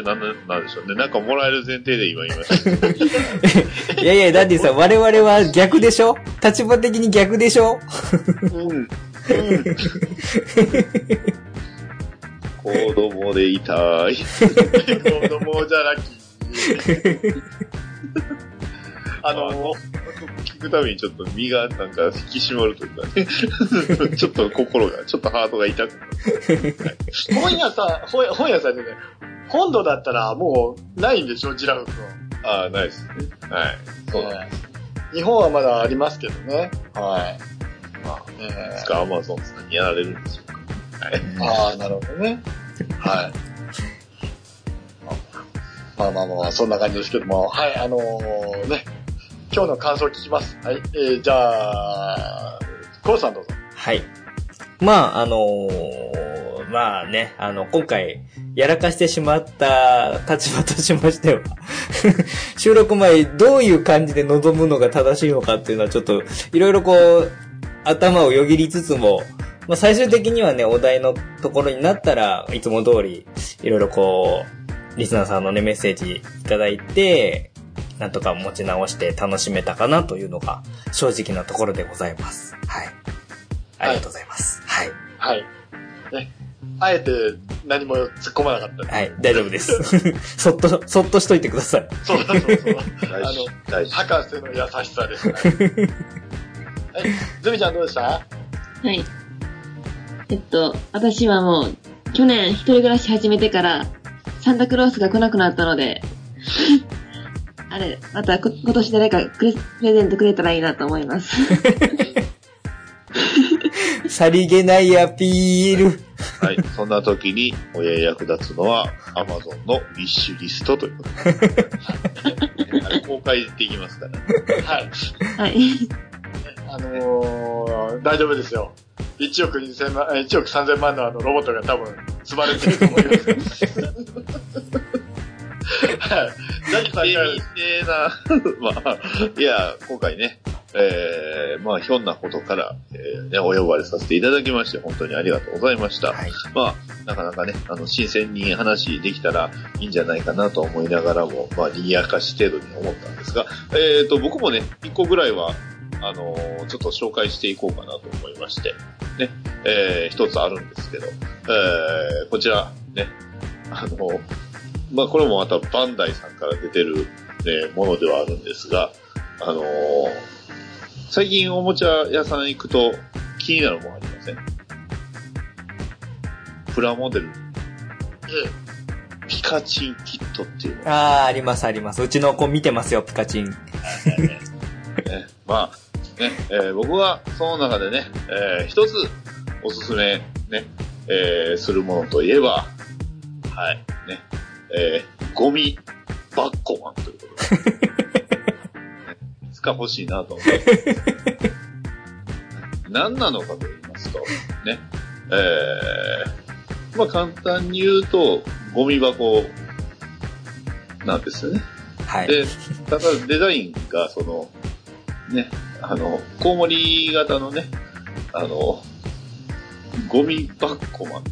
ってなんなんでしょうね。なんかもらえる前提で今言いました。いやいや、ダディさん、我々は逆でしょ？立場的に逆でしょ？うん。うん。子供でいたい。子供じゃラッキー。あの、聞くたびにちょっと身がなんか引き締まるというかね。ちょっと心が、ちょっとハートが痛くなる。本屋さん、本屋本屋さんでね、本土だったらもうないんでしょ、ジラフ君。ああ、ないですね。はい。そうなんです。日本はまだありますけどね。はい。まあ、えいつかアマゾンさんにやられるんでしょうか。はい。ああ、なるほどね。はい。まあまあまあ、そんな感じですけども、はい、あのーね、今日の感想を聞きます。はい、えー、じゃあ、コウさんどうぞ。はい。まあ、あのーまあね、あの、今回、やらかしてしまった立場としましては、収録前、どういう感じで臨むのが正しいのかっていうのはちょっと、いろいろこう、頭をよぎりつつも、まあ、最終的にはね、お題のところになったらいつも通り、いろいろこう、リスナーさんのね、メッセージいただいて、なんとか持ち直して楽しめたかなというのが、正直なところでございます。はい。ありがとうございます。はい。はい。ね、あえて何も突っ込まなかった。はい、大丈夫です。そっと、そっとしといてください。そうそうそう。大事あの、大事。博士の優しさですね。はい、ズミちゃんどうでした？はい。えっと、私はもう、去年一人暮らし始めてから、サンタクロースが来なくなったので、あれ、またこ今年誰かプレゼントくれたらいいなと思います。さりげないアピール。はい。そんな時に、親役立つのは、アマゾンのウィッシュリストということで。あれ公開できますから。はい。はい。あのー、大丈夫ですよ。1億2000万、1億3000万のあのロボットが多分積まれてると思います。はい。ジャッキさんからえな。まあ、いや、今回ね、えー、まあ、ひょんなことから、えー、ね、お呼ばれさせていただきまして、本当にありがとうございました。はい。まあ、なかなかね、あの、新鮮に話できたらいいんじゃないかなと思いながらも、まあ、賑やかし程度に思ったんですが、えっ、と、僕もね、一個ぐらいは、あのーちょっと紹介していこうかなと思いまして、ね、えー、一つあるんですけど、えー、こちら、ね、あのまあ、これもまたバンダイさんから出てる、ね、ものではあるんですが、あのー最近おもちゃ屋さん行くと気になるものありません？プラモデル。ピカチンキットっていうの。があー、ありますあります。うちの子見てますよ、ピカチン。ね、まあ、ね、えー僕はその中でね、えー一つおすすめね、えーするものといえば、はい、ね、えーゴミバッコマンということで、ねいつか欲しいなと思って。何なのかと言いますと、ね、えーまあ簡単に言うと、ゴミ箱なんですよね。はい。で、ただデザインが、その、ね、あの、コウモリ型のね、あの、ゴミバッコマン、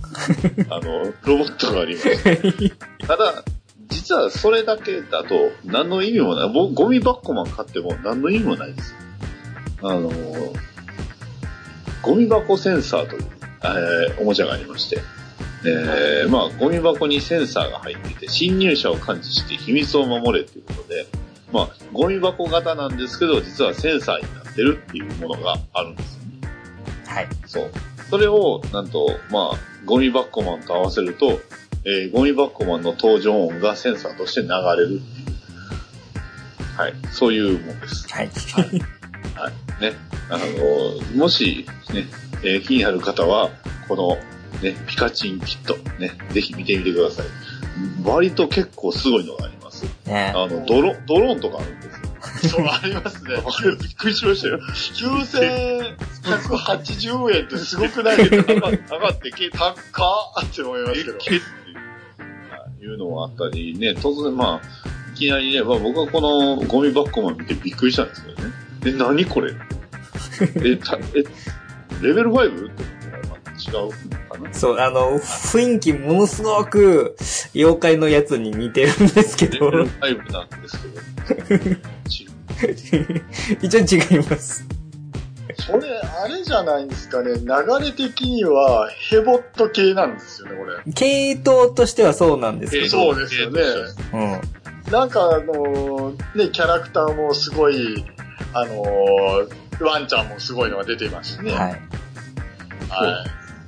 あの、ロボットがあります。ただ、実はそれだけだと何の意味もない。僕、ゴミバッコマン買っても何の意味もないです。あの、ゴミ箱センサーという、えーおもちゃがありまして、えーまあ、ゴミ箱にセンサーが入っていて、侵入者を感知して秘密を守れということで、まあ、ゴミ箱型なんですけど、実はセンサーになってるっていうものがあるんですよね。はい。そう。それを、なんと、まあ、ゴミバッコマンと合わせると、えーゴミバッコマンの登場音がセンサーとして流れる。はい。そういうもんです。はい。はい。ね。あの、もし、ね、えー気になる方は、この、ね、ピカチンキット、ね、ぜひ見てみてください。割と結構すごいのがあります。ねあの、ドロ、ドローンとかあるんですよ。そう、ありますね。びっくりしましたよ。9180円ってすごくないですか？上がってけ、高っって思いますけど。っていうのもあったりね、突然まあ、いきなりね、まあ、僕はこのゴミバッコマン見てびっくりしたんですけどね。え、何これ？え、たえ、レベル 5? って違うのかなそう、あの、雰囲気ものすごく、妖怪のやつに似てるんですけど、レベル5なんですけど。一応違います。それ、あれじゃないんですかね。流れ的には、ヘボット系なんですよね、これ。系統としてはそうなんですけど、そうですよねうん。なんかあのね、キャラクターもすごい、あのーワンちゃんもすごいのが出ていますしね。。はいい。はい。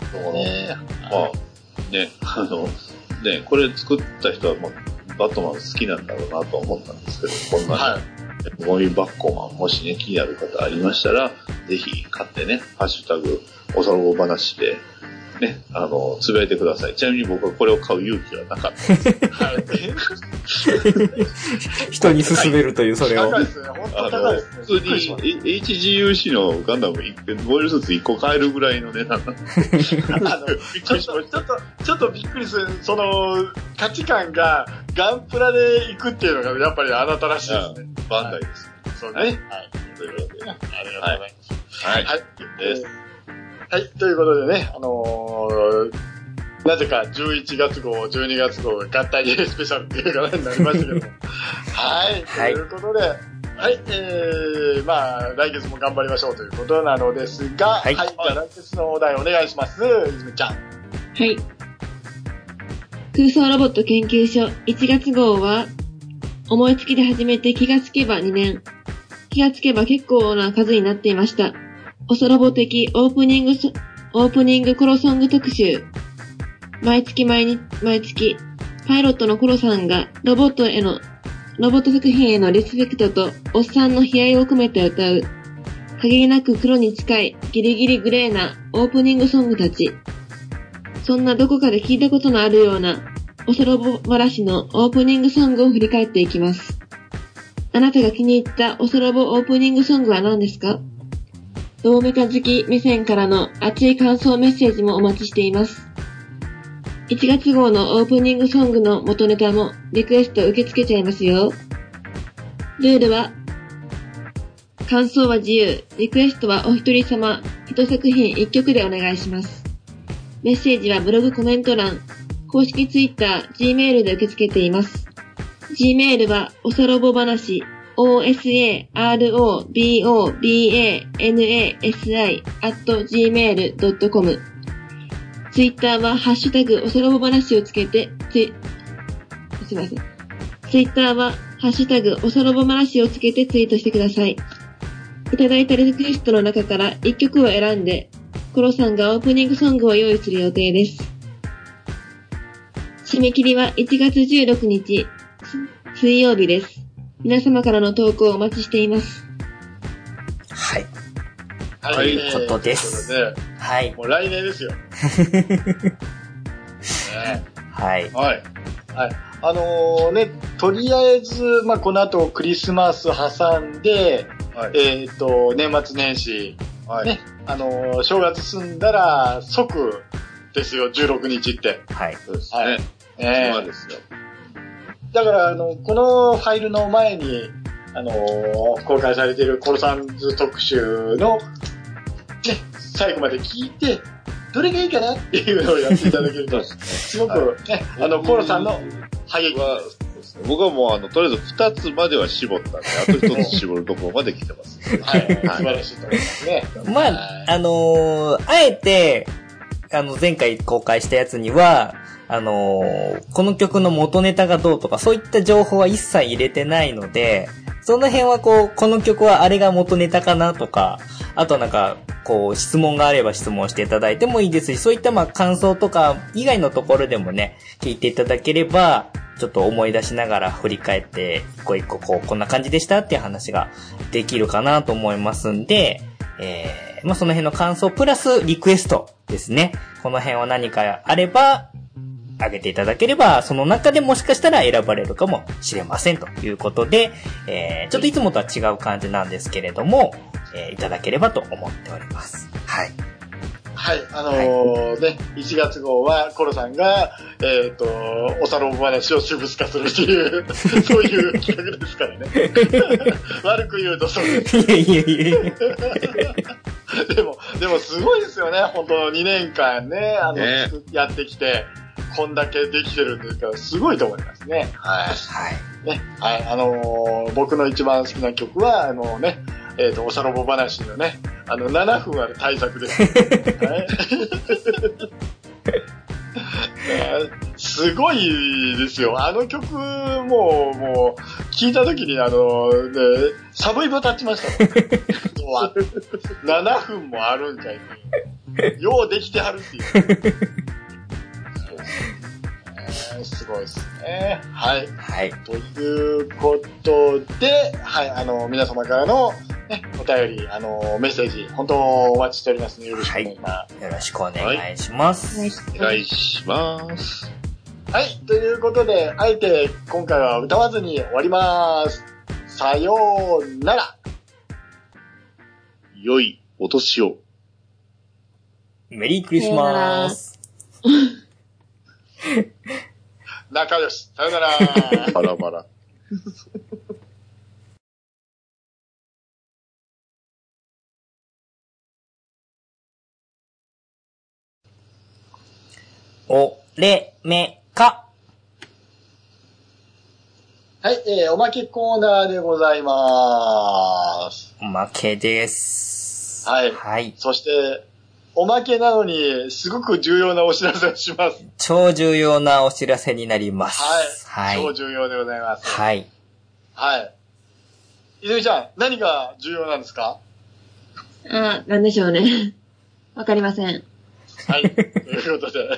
だから、ねまあ、ね、あの、ね、これ作った人は、まあ、バットマン好きなんだろうなと思ったんですけど、こんな、はい。ゴミバッコマン、もしね、気になる方ありましたら、ぜひ買ってね、ハッシュタグ、おさろご話で、ね、あの、つぶやいてください。ちなみに僕はこれを買う勇気はなかったです。はい。人に勧めるという、それを高い。ですね。本当あの、高いですね。普通に HGUC のガンダムボイルスーツ1個買えるぐらいの値段なんでたあの、びっちょっと、くりしましちょっと、ちょっとびっくりする、その、価値観がガンプラで行くっていうのがやっぱりあなたらしいですね。た。バンダイです。そうね。はいはい。ということで。ありがとうございます。はい。はい。ですはい、ということでね、あのーなぜか11月号、12月号が合体でスペシャルっていう形になりましたけども。はい、とはいいうことで、はい、えー、まあ、来月も頑張りましょうということなのですが、は、はいいじゃあ来月のお題お願いします。泉ちゃん。はい。空想ロボット研究所1月号は、思いつきで始めて気がつけば2年。気がつけば結構な数になっていました。おそロボ的オープニング、オープニングコロソング特集。毎月毎日、毎月、パイロットのコロさんがロボットへの、ロボット作品へのリスペクトとおっさんの悲哀を込めて歌う、限りなく黒に近いギリギリグレーなオープニングソングたち。そんなどこかで聞いたことのあるような、おそろぼ話のオープニングソングを振り返っていきます。あなたが気に入ったおそろぼオープニングソングは何ですか？ドーメカ好き目線からの熱い感想メッセージもお待ちしています。1月号のオープニングソングの元ネタもリクエスト受け付けちゃいますよ。ルールは、感想は自由、リクエストはお一人様、一作品一曲でお願いします。メッセージはブログコメント欄、公式ツイッター、Gmail で受け付けています。Gmail は、おさろぼ話、osarobobanasi, at gmail.com。ツイッターは、ハッシュタグ、おさろぼ話をつけて、ツイ、すいません。ツイッターは、ハッシュタグ、おさろぼ話をつけてツイートしてください。いただいたリクエストの中から1曲を選んで、コロさんがオープニングソングを用意する予定です。締め切りは1月16日、水曜日です。皆様からの投稿をお待ちしています。はい。はということですということではい。もう来年ですよ。ね はい。はい。はい。あのね、とりあえず、まあ、この後クリスマス挟んで、はい。えっ、と、年末年始、はい。ね、あの正月済んだら即ですよ、16日って。はい。そうですはいね。え暇ですよ。だから、あの、このファイルの前に、あの公開されているコロサンズ特集の、ね、最後まで聞いて、どれがいいかなっていうのをやっていただけると、すごくね、あの、コロさんの早い僕は、僕はもう、あの、とりあえず二つまでは絞ったんで、あと一つ絞るところまで来てます。はい、素晴らしいと思いますね。まあ、あのーあえて、あの、前回公開したやつには、あのーこの曲の元ネタがどうとか、そういった情報は一切入れてないので、その辺はこう、この曲はあれが元ネタかなとか、あとなんか、こう、質問があれば質問していただいてもいいですし、そういったまあ感想とか以外のところでもね、聞いていただければ、ちょっと思い出しながら振り返って、一個一個こう、こんな感じでしたっていう話ができるかなと思いますんで、えー、まあその辺の感想プラスリクエストですね。この辺は何かあれば、あげていただければ、その中でもしかしたら選ばれるかもしれませんということで、えー、ちょっといつもとは違う感じなんですけれども、えーいただければと思っております。はい。はい、あのーね、1月号はコロさんが、えっ、と、おさろぼ話を私物化するっていう、そういう企画ですからね。悪く言うとそうです。いやいやいやいや。でも、でもすごいですよね、本当2年間ね、あの、ねやってきて、こんだけできてるんですから、すごいと思いますね。ははい。い。ね、はい、あのー僕の一番好きな曲は、あのね、えっ、と、おさらぼ話のね、あの、7分ある対策です。はいねすごいですよ。あの曲も、もう、聞いた時にあの、ね、サブイボ立ちましたもん。うわ7分もあるんかいね。ようできてはるっていう。えーすごいですね。はい。はい。ということで、はい、あの、皆様からの、ね、お便り、あの、メッセージ、本当お待ちしておりますので、よろしくお願いします。よろしくお願いします。お願いします。はい、ということで、あえて今回は歌わずに終わります。さようなら。良いお年を。メリークリスマス。仲良し。さようなら。バラバラ。おれめか。はい、えー、おまけコーナーでございます。おまけです。はいはい。そして、おまけなのに、すごく重要なお知らせをします。超重要なお知らせになります。はい。はい。超重要でございます。はい。はい。泉ちゃん、何が重要なんですか？あ、なんでしょうね。わかりません。はい。ということで。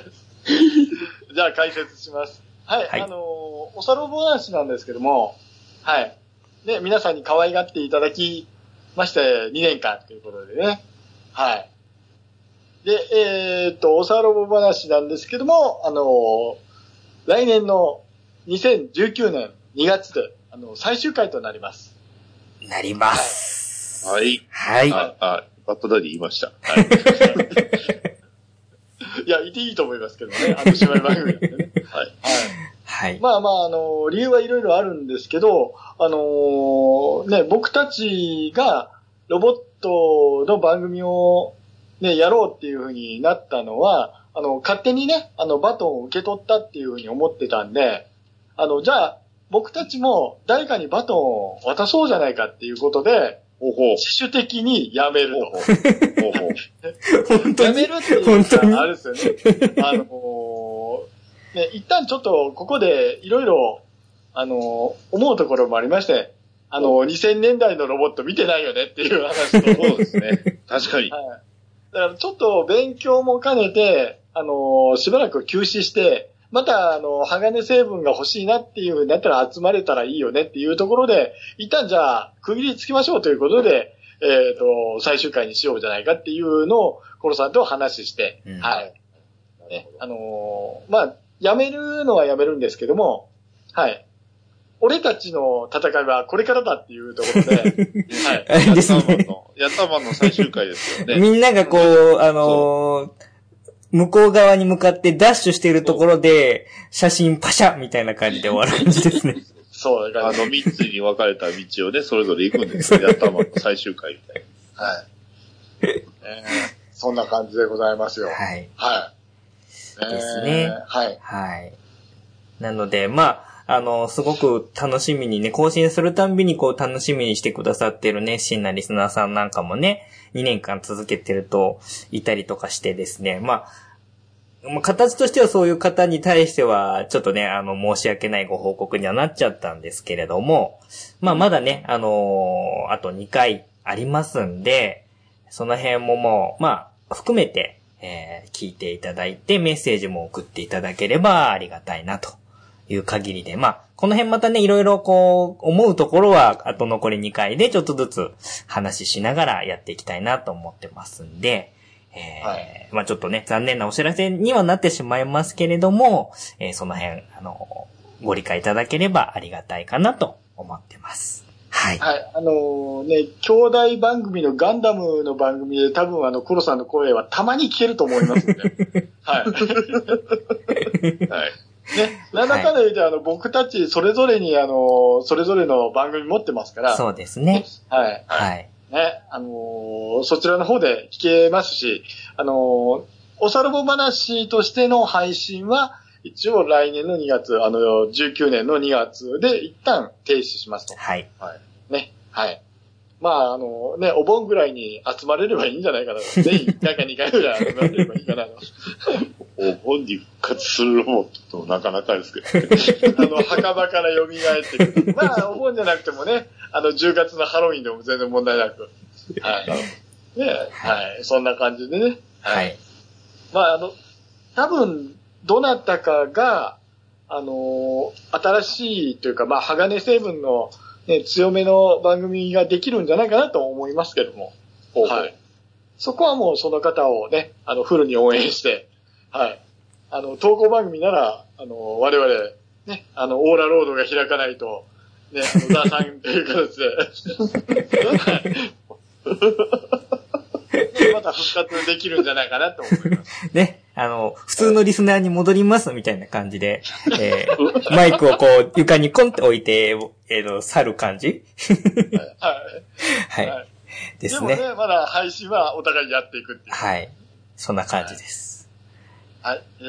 じゃあ解説します。はい。はいあのーおさろぼ話なんですけども、はい。ね、皆さんに可愛がっていただきまして、2年間ということでね。はい。で、えーっと、おさろぼ話なんですけども、あのー来年の2019年2月で、あの、最終回となります。なります。はい。はい。あ、あ、バッドダディ言いました。はい。いや、いていいと思いますけどね。あの、芝居番組なんでね。はい。はい。はい。まあまあ、あの、理由はいろいろあるんですけど、あのね、僕たちがロボットの番組をね、やろうっていうふうになったのは、あの、勝手にね、あの、バトンを受け取ったっていうふうに思ってたんで、あの、じゃあ、僕たちも誰かにバトンを渡そうじゃないかっていうことで。自主的にやめると。本当にやめるっていう 本当に？か、あれですよね。あのーね、一旦ちょっとここでいろいろ、あのー思うところもありまして、あのー2000年代のロボット見てないよねっていう話と、そうですね。確かに。はい。だからちょっと勉強も兼ねて、あのーしばらく休止して、また、あの、鋼成分が欲しいなっていう風になったら集まれたらいいよねっていうところで、一旦じゃあ、区切りつきましょうということで、えっ、と、最終回にしようじゃないかっていうのを、コロさんと話して、うんはい。ね、あのーまあ、やめるのはやめるんですけども、はい。俺たちの戦いはこれからだっていうところで、はい。あれですね。ヤッターマンの、最終回ですよね。みんながこう、あのー向こう側に向かってダッシュしているところで、写真パシャみたいな感じで終わる感じですね。そう、あの、三つに分かれた道をね、それぞれ行くんですよ。ヤッターマンの最終回みたいはい。えーそんな感じでございますよ。はい。はい。ですねえーはい。はい。なので、まあ、あの、すごく楽しみにね、更新するたんびにこう楽しみにしてくださってる熱心なリスナーさんなんかもね、2年間続けてるといたりとかしてですね、まあ、形としてはそういう方に対しては、ちょっとね、あの、申し訳ないご報告にはなっちゃったんですけれども、まあ、まだね、あのあと2回ありますんで、その辺ももう、まあ、含めて、えー聞いていただいて、メッセージも送っていただければありがたいな、という限りで、まあ、この辺またね、いろいろこう、思うところは、あと残り2回でちょっとずつ話ししながらやっていきたいなと思ってますんで、えーはいまあちょっとね、残念なお知らせにはなってしまいますけれども、えーその辺、あの、ご理解いただければありがたいかなと思ってます。はい。はい。はい。あのーね、兄弟番組のガンダムの番組で多分あの、コロさんの声はたまに聞けると思いますんで。はい。な。はい。ね、なんだかんだ言うて、あの、僕たちそれぞれにあの、それぞれの番組持ってますから。そうですね。はい。はい。ね、あのーそちらの方で聞けますし、あのーおさらぼ話としての配信は、一応来年の2月、あの、19年の2月で一旦停止しますと。はい。ね。はい。まあ、あのね、お盆ぐらいに集まれればいいんじゃないかな。年1回か2回ぐらい集まれればいいかな。お盆に復活するロボットとなかなかですけど。あの、墓場から蘇ってくる。まあ、お盆じゃなくてもね、あの、10月のハロウィンでも全然問題なく。はい。ね、はい。そんな感じでね。はい。まあ、あの、多分、どなたかが、あの新しいというか、まあ、鋼成分の、ね、強めの番組ができるんじゃないかなと思いますけども。はい。そこはもうその方をね、あの、フルに応援して、はい。あの、投稿番組なら、あの、我々、ね、あの、オーラロードが開かないと、ね、あの、ザーさんという形で、ね また復活できるんじゃないかなと思います。ね、あの、普通のリスナーに戻りますみたいな感じで、えー マイクをこう、床にコンって置いて、えーの、去る感じ？はい。はい。はいですね。でもね、まだ配信はお互いやっていくっていう。はい。そんな感じです。はい。え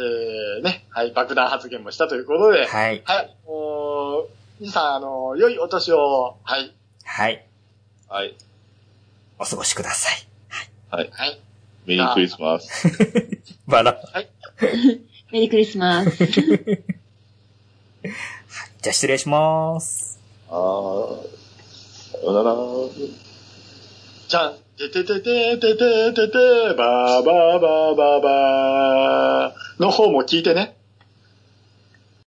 ー、ね、はい、爆弾発言もしたということで、はい。はい。もう、皆さん、あの、良いお年を、はい。はい。はい。お過ごしください。はい。はい。メリークリスマス。バラ。メリークリスマス。じゃあ失礼します。あー。さよなら。じゃん、てててててててて、ばーばーばーばーばーの方も聞いてね。